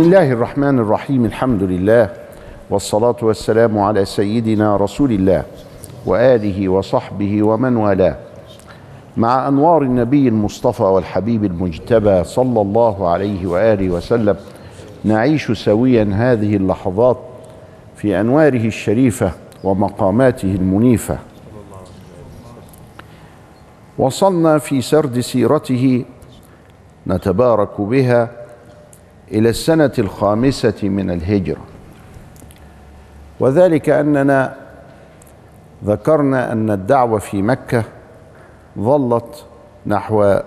بسم الله الرحمن الرحيم الحمد لله والصلاة والسلام على سيدنا رسول الله وآله وصحبه ومن والاه مع أنوار النبي المصطفى والحبيب المجتبى صلى الله عليه وآله وسلم نعيش سويا هذه اللحظات في أنواره الشريفة ومقاماته المنيفة وصلنا في سرد سيرته نتبارك بها إلى السنة الخامسة من الهجرة. وذلك أننا ذكرنا أن الدعوة في مكة ظلت نحو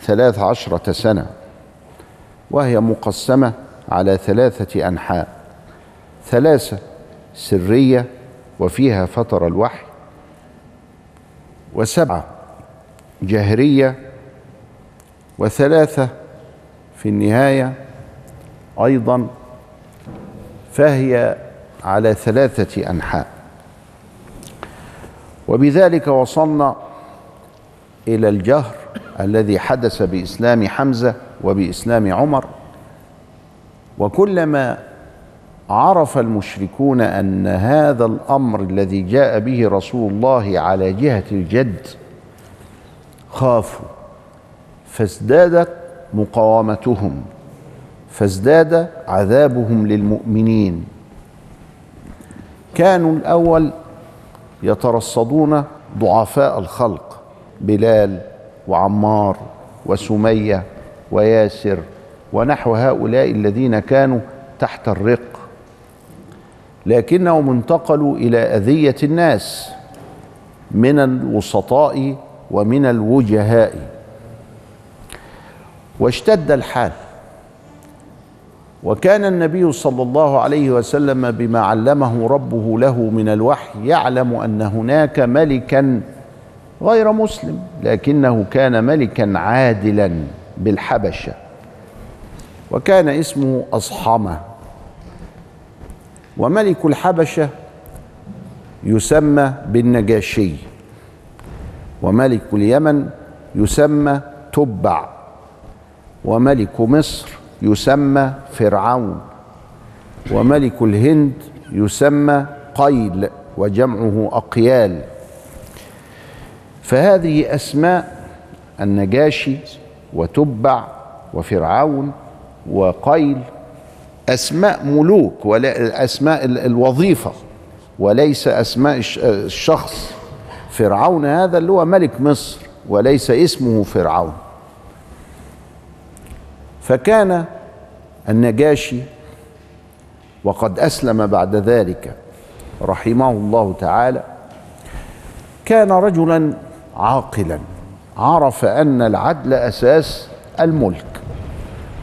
ثلاث عشرة سنة وهي مقسمة على ثلاثة أنحاء. ثلاثة سرية وفيها فتر الوحي وسبعة جهرية وثلاثة في النهاية أيضا فهي على ثلاثة أنحاء. وبذلك وصلنا إلى الجهر الذي حدث بإسلام حمزة وبإسلام عمر. وكلما عرف المشركون أن هذا الأمر الذي جاء به رسول الله على جهة الجد خافوا فازدادت مقاومتهم فازداد عذابهم للمؤمنين. كانوا الأول يترصدون ضعفاء الخلق بلال وعمار وسمية وياسر ونحو هؤلاء الذين كانوا تحت الرق. لكنهم انتقلوا إلى أذية الناس من الوسطاء ومن الوجهاء. واشتد الحال. وكان النبي صلى الله عليه وسلم بما علمه ربه له من الوحي يعلم أن هناك ملكا غير مسلم لكنه كان ملكا عادلا بالحبشة. وكان اسمه اصحمه وملك الحبشة يسمى بالنجاشي. وملك اليمن يسمى تبع. وملك مصر يسمى فرعون وملك الهند يسمى قيل وجمعه أقيال. فهذه أسماء النجاشي وتبع وفرعون وقيل أسماء ملوك ولا أسماء الوظيفة وليس أسماء الشخص. فرعون هذا اللي هو ملك مصر وليس اسمه فرعون. فكان النجاشي وقد أسلم بعد ذلك رحمه الله تعالى كان رجلا عاقلا عرف أن العدل أساس الملك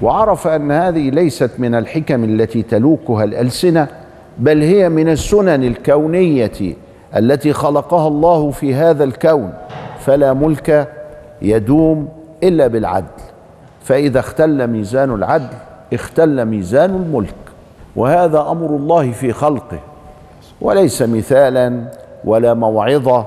وعرف أن هذه ليست من الحكم التي تلوكها الألسنة بل هي من السنن الكونية التي خلقها الله في هذا الكون فلا ملك يدوم إلا بالعدل. فإذا اختل ميزان العدل اختل ميزان الملك. وهذا أمر الله في خلقه. وليس مثالا ولا موعظة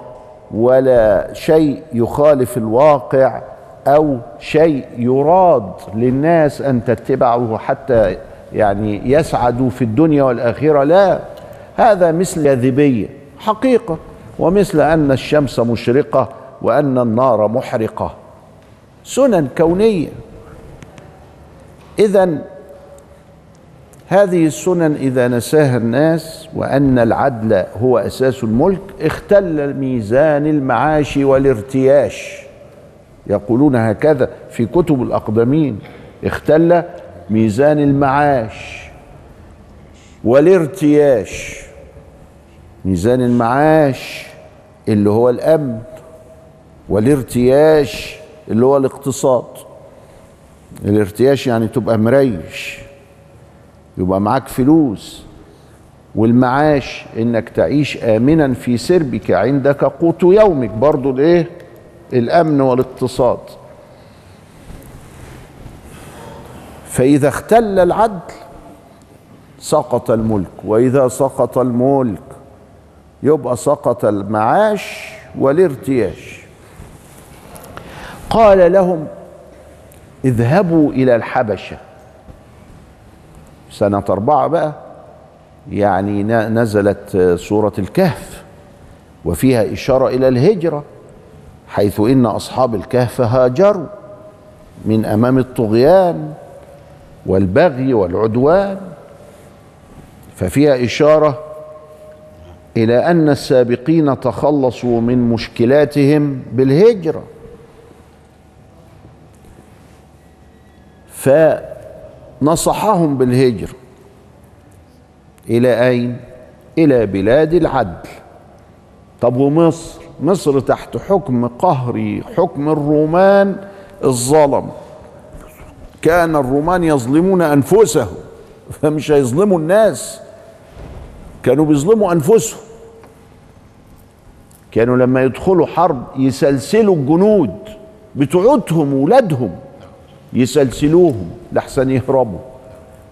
ولا شيء يخالف الواقع أو شيء يراد للناس أن تتبعه حتى يعني يسعدوا في الدنيا والآخرة. لا هذا مثل جاذبية حقيقة. ومثل أن الشمس مشرقة وأن النار محرقة. سنن كونية. إذا هذه السنن إذا نساها الناس وأن العدل هو أساس الملك اختل ميزان المعاش والارتياش. يقولون هكذا في كتب الأقدمين اختل ميزان المعاش والارتياش. ميزان المعاش اللي هو الأمن والارتياش اللي هو الاقتصاد. الارتياش يعني تبقى مريش يبقى معاك فلوس والمعاش إنك تعيش امنا في سربك عندك قوت يومك برضو الإيه؟ الأمن والاقتصاد. فإذا اختل العدل سقط الملك وإذا سقط الملك يبقى سقط المعاش والارتياش قال لهم اذهبوا إلى الحبشة. سنة أربعة بقى. يعني نزلت سورة الكهف وفيها إشارة إلى الهجرة حيث إن أصحاب الكهف هاجروا من أمام الطغيان والبغي والعدوان. ففيها إشارة إلى أن السابقين تخلصوا من مشكلاتهم بالهجرة. فنصحهم بالهجرة إلى أين؟ إلى بلاد العدل. طب ومصر؟ مصر تحت حكم قهري حكم الرومان الظلم. كان الرومان يظلمون أنفسهم فمش هيظلموا الناس. كانوا بيظلموا أنفسهم. كانوا لما يدخلوا حرب يسلسلوا الجنود بتوعتهم ولادهم يسلسلوهم لحسن يهربوا.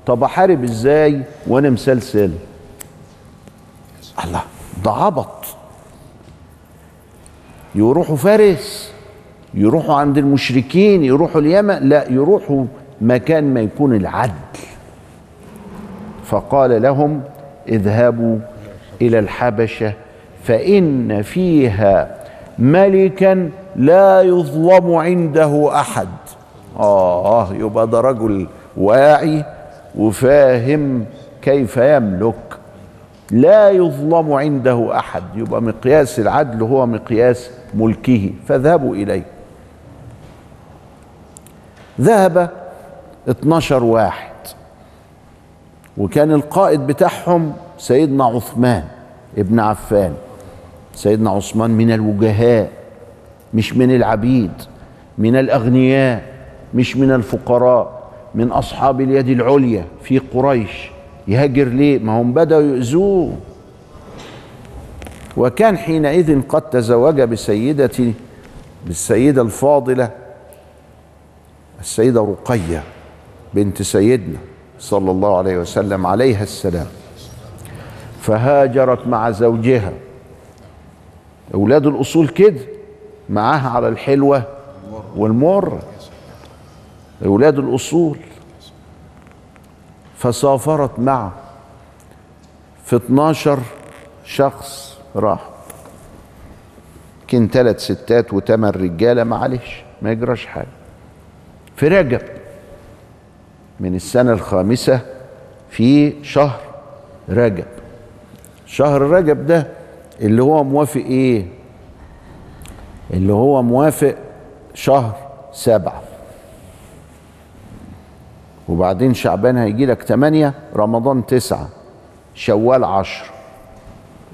طب أحارب إزاي وأنا مسلسل؟ الله ده عبط يروحوا فارس يروحوا عند المشركين يروحوا اليمن لا يروحوا مكان ما يكون العدل. فقال لهم اذهبوا إلى الحبشة فإن فيها ملكا لا يظلم عنده أحد. آه يبقى ده رجل واعي وفاهم كيف يملك. لا يظلم عنده أحد يبقى مقياس العدل هو مقياس ملكه. فاذهبوا إليه. ذهب 12 واحد. وكان القائد بتاعهم سيدنا عثمان ابن عفان. سيدنا عثمان من الوجهاء مش من العبيد من الأغنياء. مش من الفقراء من أصحاب اليد العليا في قريش. يهاجر ليه؟ ما هم بدأوا يؤذوه. وكان حينئذ قد تزوج بسيدة بالسيدة الفاضلة السيدة رقية بنت سيدنا صلى الله عليه وسلم عليها السلام. فهاجرت مع زوجها. أولاد الأصول كده معاها على الحلوة والمر. أولاد الأصول. فسافرت معه في 12 شخص راح. كان ثلاث ستات وثمان رجالة معلش ما يجراش حاجة. في رجب من السنة الخامسة في شهر رجب. شهر رجب ده اللي هو موافق إيه؟ اللي هو موافق شهر سبعة. وبعدين شعبان هيجي لك تمانية رمضان تسعة شوال عشر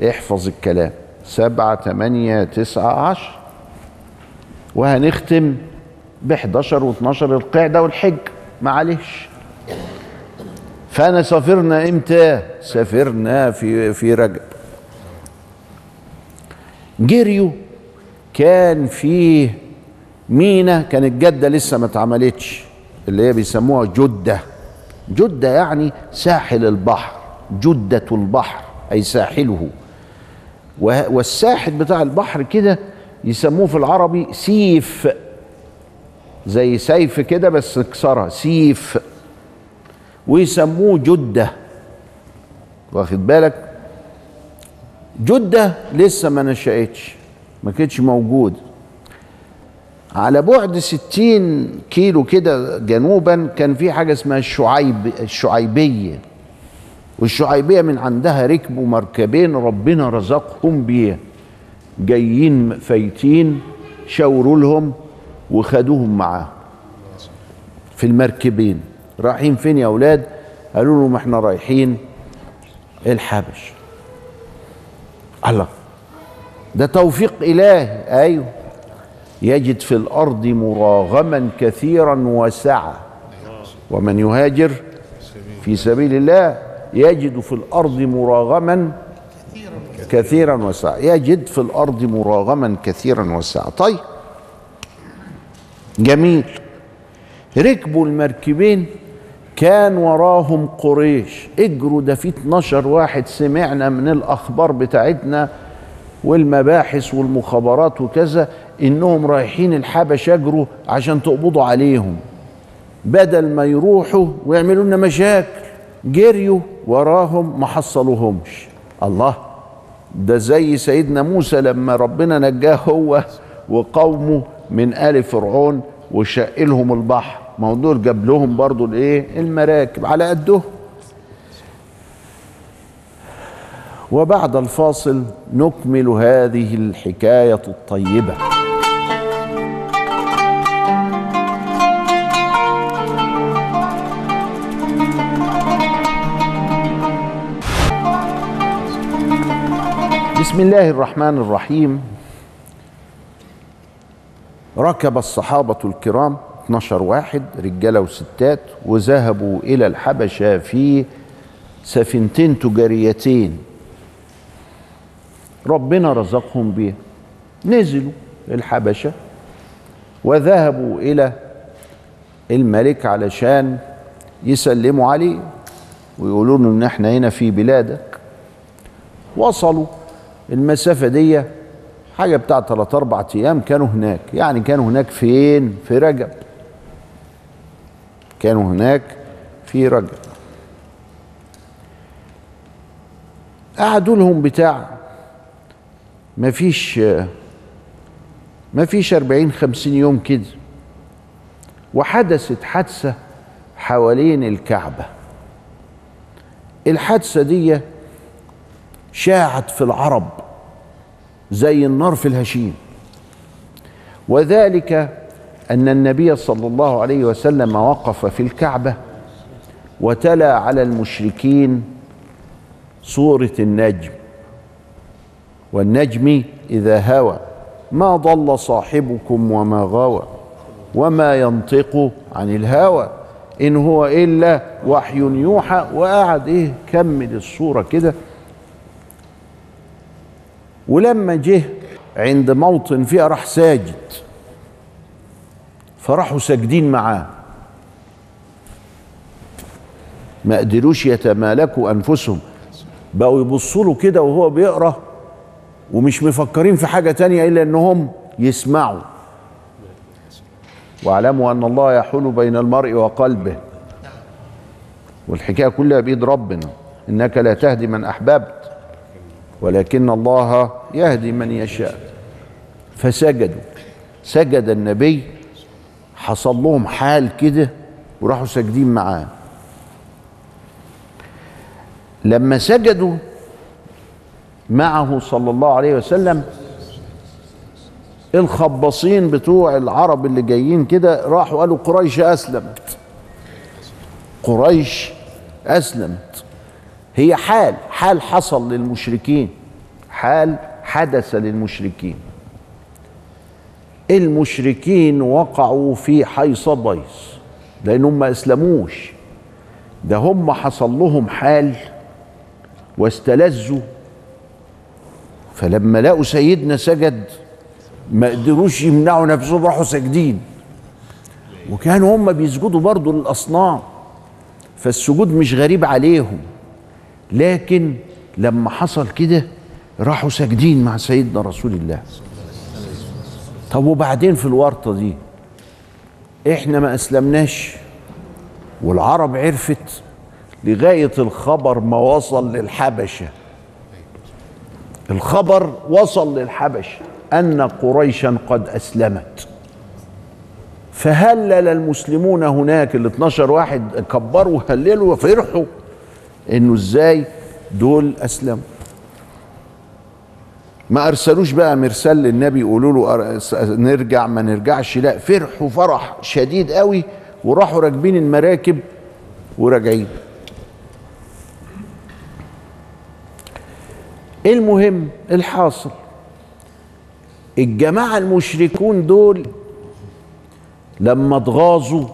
احفظ الكلام. سبعة تمانية تسعة عشر وهنختم ب 11 و12 القعدة والحج. معلش فأنا سافرنا إمتى؟ سافرنا في في رجب. جريوا كان فيه مينا كانت جدة لسه ما اتعملتش. اللي هي بيسموها جدة. جدة يعني ساحل البحر جدة البحر أي ساحله. والساحل بتاع البحر كده يسموه في العربي سيف. زي سيف كده بس كسرها سيف. ويسموه جدة. واخد بالك؟ جدة لسه ما نشأتش ما كانتش موجود. على بعد ستين كيلو كده جنوبا كان في حاجة اسمها الشعيب الشعيبية. والشعيبية من عندها ركبوا مركبين ربنا رزقهم بيه جايين فايتين شاوروا لهم وخدوهم معاهم في المركبين. رايحين فين يا أولاد؟ قالوا لهم إحنا رايحين الحبش. الله. ده توفيق إلهي. أيوه. يجد في الأرض مراغما كثيرا وسعه ومن يهاجر في سبيل الله يجد في الأرض مراغما كثيرا وسعه يجد في الأرض مراغما كثيرا وسعه طيب. جميل. ركبوا المركبين كان وراهم قريش. اجروا ده في 12 واحد سمعنا من الأخبار بتاعتنا والمباحث والمخابرات وكذا. إنهم رايحين الحبش يجروا عشان تقبضوا عليهم. بدل ما يروحوا ويعملوا لنا مشاكل جريوا وراهم ما حصلوهمش. الله ده زي سيدنا موسى لما ربنا نجاه هو وقومه من آل فرعون وشق لهم البحر دول جاب لهم برضو الإيه؟ المراكب على قدهم وبعد الفاصل نكمل هذه الحكاية الطيبة. بسم الله الرحمن الرحيم. ركب الصحابة الكرام 12 واحد رجالة وستات وذهبوا إلى الحبشة في سفينتين تجاريتين. ربنا رزقهم بها نزلوا الحبشة وذهبوا إلى الملك علشان يسلموا عليه ويقولوا له إن إحنا هنا في بلادك. وصلوا. المسافة دي حاجة بتاع ثلاث أربع أيام كانوا هناك. يعني كانوا هناك فين؟ في رجب. كانوا هناك في رجب. قعدوا لهم بتاع ما فيش ما فيش أربعين خمسين يوم كده. وحدثت حادثة حوالين الكعبة. الحادثة دي شاعت في العرب زي النار في الهشيم. وذلك أن النبي صلى الله عليه وسلم وقف في الكعبة وتلا على المشركين سوره النجم. والنجم إذا هوى ما ضل صاحبكم وما غوى وما ينطق عن الهوى. إن هو إلا وحي يوحى وقعد إيه كمل الصورة كده. ولما جه عند موطن فيها راح ساجد. فراحوا ساجدين معاه. ما قدروش يتمالكوا أنفسهم. بقوا يبصوا له كده وهو بيقرأ ومش مفكرين في حاجة تانية إلا إنهم يسمعوا. واعلموا أن الله يحول بين المرء وقلبه. والحكاية كلها بيد ربنا. إنك لا تهدي من أحببت. ولكن الله يهدي من يشاء. فسجدوا. سجد النبي حصل لهم حال كده وراحوا ساجدين معاه. لما سجدوا معه صلى الله عليه وسلم الخباصين بتوع العرب اللي جايين كده راحوا قالوا قريش أسلمت. قريش أسلمت. هي حال حال حصل للمشركين حال حدث للمشركين. المشركين وقعوا في حيص بيص لانهم ما أسلموش. ده هم حصل لهم حال واستلذوا. فلما لقوا سيدنا سجد ما قدروش يمنعوا نفسهم راحوا ساجدين. وكانوا هم بيسجدوا برضه للأصنام فالسجود مش غريب عليهم. لكن لما حصل كده راحوا ساجدين مع سيدنا رسول الله. طب وبعدين في الورطة دي؟ إحنا ما أسلمناش والعرب عرفت لغاية الخبر ما وصل للحبشة. الخبر وصل للحبشة أن قريشا قد أسلمت. فهلل المسلمون هناك ال 12 واحد كبروا وهللوا وفرحوا إنه إزاي دول أسلموا. ما أرسلوش بقى مرسال للنبي يقولوا له نرجع ما نرجعش لا فرحوا فرح شديد قوي وراحوا راكبين المراكب وراجعين. المهم الحاصل الجماعة المشركون دول لما اتغاظوا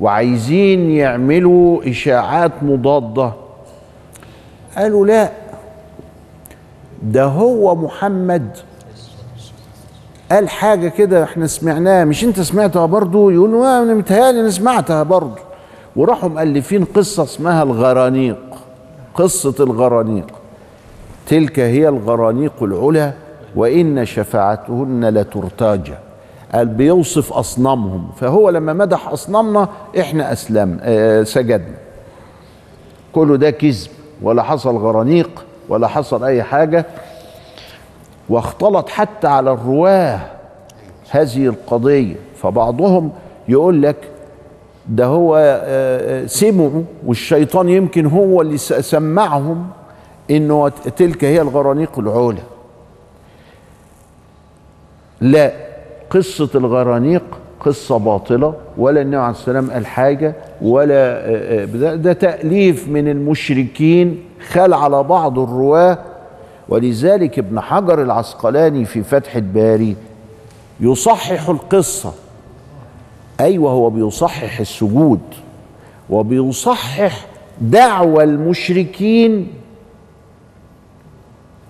وعايزين يعملوا إشاعات مضادة. قالوا لا. ده هو محمد. قال حاجة كده إحنا سمعناها مش أنت سمعتها برضو؟ يقولوا أنا متهيألي أنا سمعتها برضو. وراحوا مؤلفين قصة اسمها الغرانيق قصة الغرانيق. تلك هي الغرانيق العلا وإن شفاعتهن لترتاجى قال بيوصف أصنامهم. فهو لما مدح أصنامنا إحنا أسلم آه سجدنا. كله ده كذب ولا حصل غرانيق ولا حصل أي حاجة. واختلط حتى على الرواة هذه القضية. فبعضهم يقول لك ده هو آه، آه، سمعوا والشيطان يمكن هو اللي سمعهم إنه تلك هي الغرانيق العلا لا قصة الغرانيق قصة باطلة ولا النبي عليه السلام قال حاجة ولا آه، آه، ده, تأليف من المشركين خال على بعض الرواة. ولذلك ابن حجر العسقلاني في فتح الباري يصحح القصة. أيوة هو بيصحح السجود وبيصحح دعوى المشركين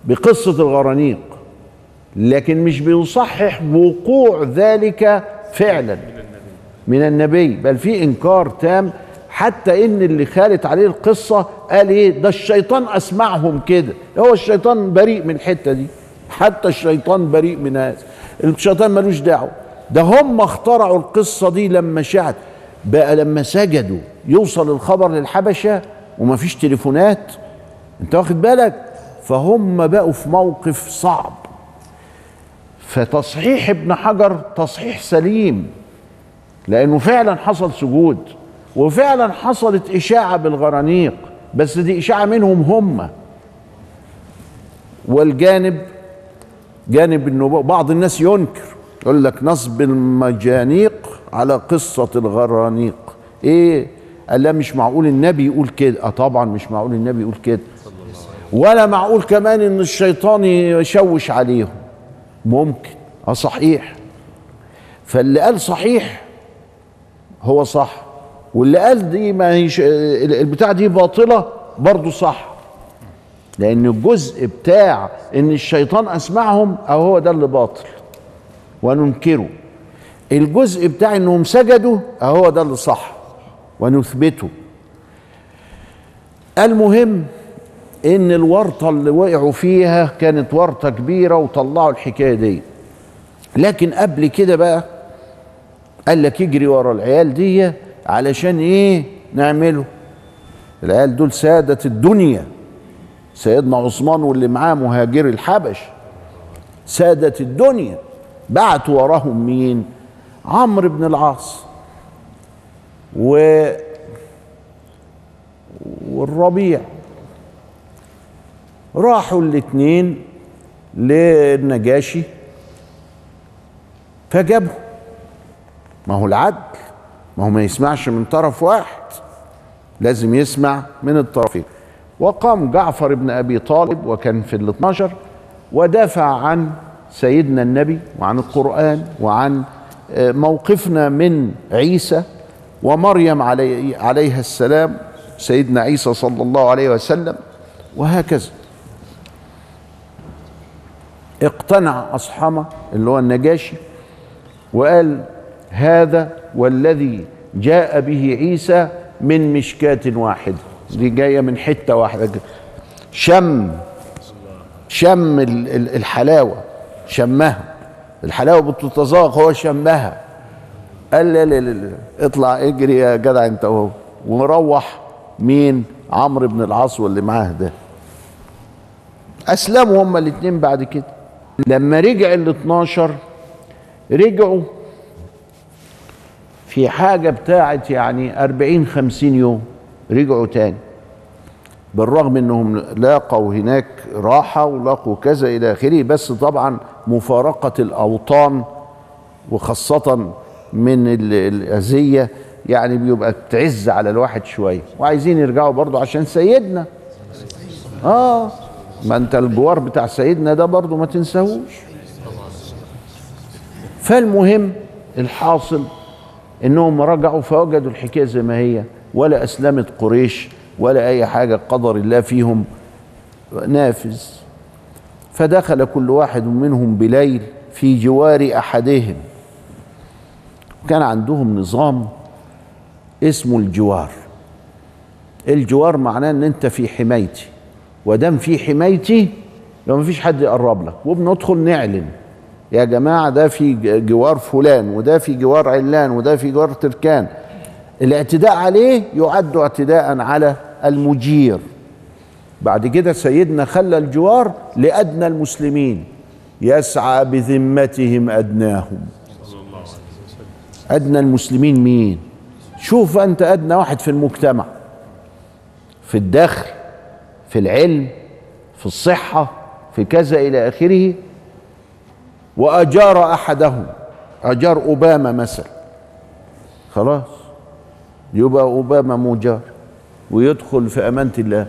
بقصة الغرانيق. لكن مش بيصحح وقوع ذلك فعلا. من النبي بل في إنكار تام حتى إن اللي خالت عليه القصة قال إيه؟ ده الشيطان أسمعهم كده. هو الشيطان بريء من الحتة دي. حتى الشيطان بريء من هذا. الشيطان ملوش دعوة. ده هم اخترعوا القصة دي لما شاعت. بقى لما سجدوا يوصل الخبر للحبشة ومفيش تليفونات. أنت واخد بالك؟ فهم بقوا في موقف صعب. فتصحيح ابن حجر تصحيح سليم لأنه فعلا حصل سجود وفعلا حصلت إشاعة بالغرانيق بس دي إشاعة منهم هم. والجانب جانب إنه بعض الناس ينكر يقول لك نصب المجانيق على قصة الغرانيق. إيه؟ قال لا مش معقول النبي يقول كده. آه طبعا مش معقول النبي يقول كده. ولا معقول كمان إن الشيطان يشوش عليهم. ممكن. آه صحيح. فاللي قال صحيح هو صح واللي قال دي ما هيش البتاع دي باطلة برضه صح. لأن الجزء بتاع إن الشيطان أسمعهم أو هو ده اللي باطل. وننكره. الجزء بتاع إنهم سجدوا اهو ده اللي صح. ونثبته. المهم إن الورطة اللي وقعوا فيها كانت ورطة كبيرة وطلعوا الحكاية دي. لكن قبل كده بقى قال لك يجري ورا العيال دي علشان إيه نعمله؟ العيال دول سادة الدنيا. سيدنا عثمان واللي معاه مهاجر الحبش. سادة الدنيا. بعتوا وراهم مين؟ عمرو بن العاص. و والربيع. راحوا الاثنين للنجاشي فجابهم. ما هو العدل ما هو ما يسمعش من طرف واحد لازم يسمع من الطرفين. وقام جعفر بن أبي طالب وكان في ال 12 ودافع عن سيدنا النبي وعن القرآن وعن موقفنا من عيسى ومريم علي عليها السلام سيدنا عيسى صلى الله عليه وسلم وهكذا. اقتنع أصحمة اللي هو النجاشي وقال هذا والذي جاء به عيسى من مشكاة واحدة. دي جاية من حتة واحدة شم شم الحلاوة شمها. الحلاوة بتتذاق هو شمها. قال لا لا لا اطلع اجري يا جدع انت وهو وروح مين؟ عمرو بن العاص واللي معاه ده. أسلموا هما الاثنين بعد كده. لما رجع ال 12 رجعوا في حاجة بتاعت يعني 40 50 يوم رجعوا تاني. بالرغم إنهم لاقوا هناك راحة ولاقوا كذا إلى آخره بس طبعا مفارقة الأوطان وخاصة من الأذية يعني بيبقى تعز على الواحد شوية. وعايزين يرجعوا برضو عشان سيدنا. آه. ما انت الجوار بتاع سيدنا ده برضو ما تنساهوش. فالمهم الحاصل انهم رجعوا فوجدوا الحكاية زي ما هي ولا أسلمت قريش ولا أي حاجة قدر الله فيهم نافذ. فدخل كل واحد منهم بليل في جوار أحدهم. كان عندهم نظام اسمه الجوار. الجوار معناه إن أنت في حمايتي. ودام في حمايتي يبقى مفيش حد يقرب لك. وبندخل نعلن. يا جماعة ده في جوار فلان وده في جوار علان وده في جوار تركان. الاعتداء عليه يعد اعتداء على المجير. بعد كده سيدنا خلى الجوار لأدنى المسلمين. يسعى بذمتهم أدناهم. أدنى المسلمين مين؟ شوف أنت أدنى واحد في المجتمع. في الدخل في العلم في الصحة في كذا إلى آخره وأجار أحدهم أجار أوباما مثلا خلاص يبقى أوباما مجار ويدخل في أمانة الله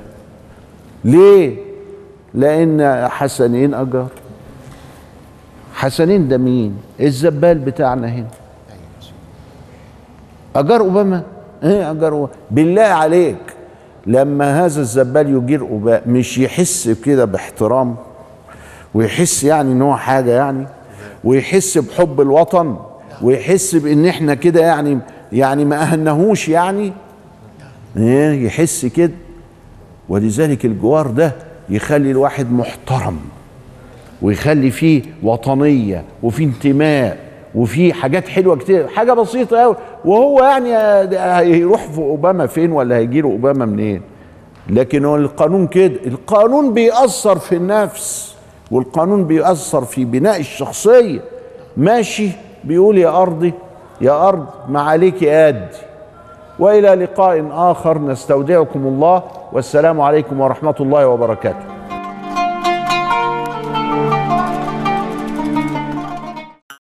ليه؟ لأن حسنين أجار حسنين ده مين؟ الزبال بتاعنا هنا أجار أوباما؟ إيه أجار أوباما؟ بالله عليك لما هذا الزبال يجير أوباما مش يحس كده باحترام ويحس يعني إن هو حاجة يعني ويحس بحب الوطن ويحس بإن إحنا كده يعني يعني ما أهنهوش يعني إيه يحس كده. ولذلك الجوار ده يخلي الواحد محترم ويخلي فيه وطنية وفيه انتماء. وفيه حاجات حلوة كتير حاجة بسيطة قوي وهو يعني هيروح في أوباما فين ولا هيجيله أوباما منين؟ لكن هو القانون كده القانون بيأثر في النفس والقانون بيأثر في بناء الشخصية. ماشي بيقول يا أرضي يا أرض ما عليك أدي. وإلى لقاء آخر نستودعكم الله والسلام عليكم ورحمة الله وبركاته.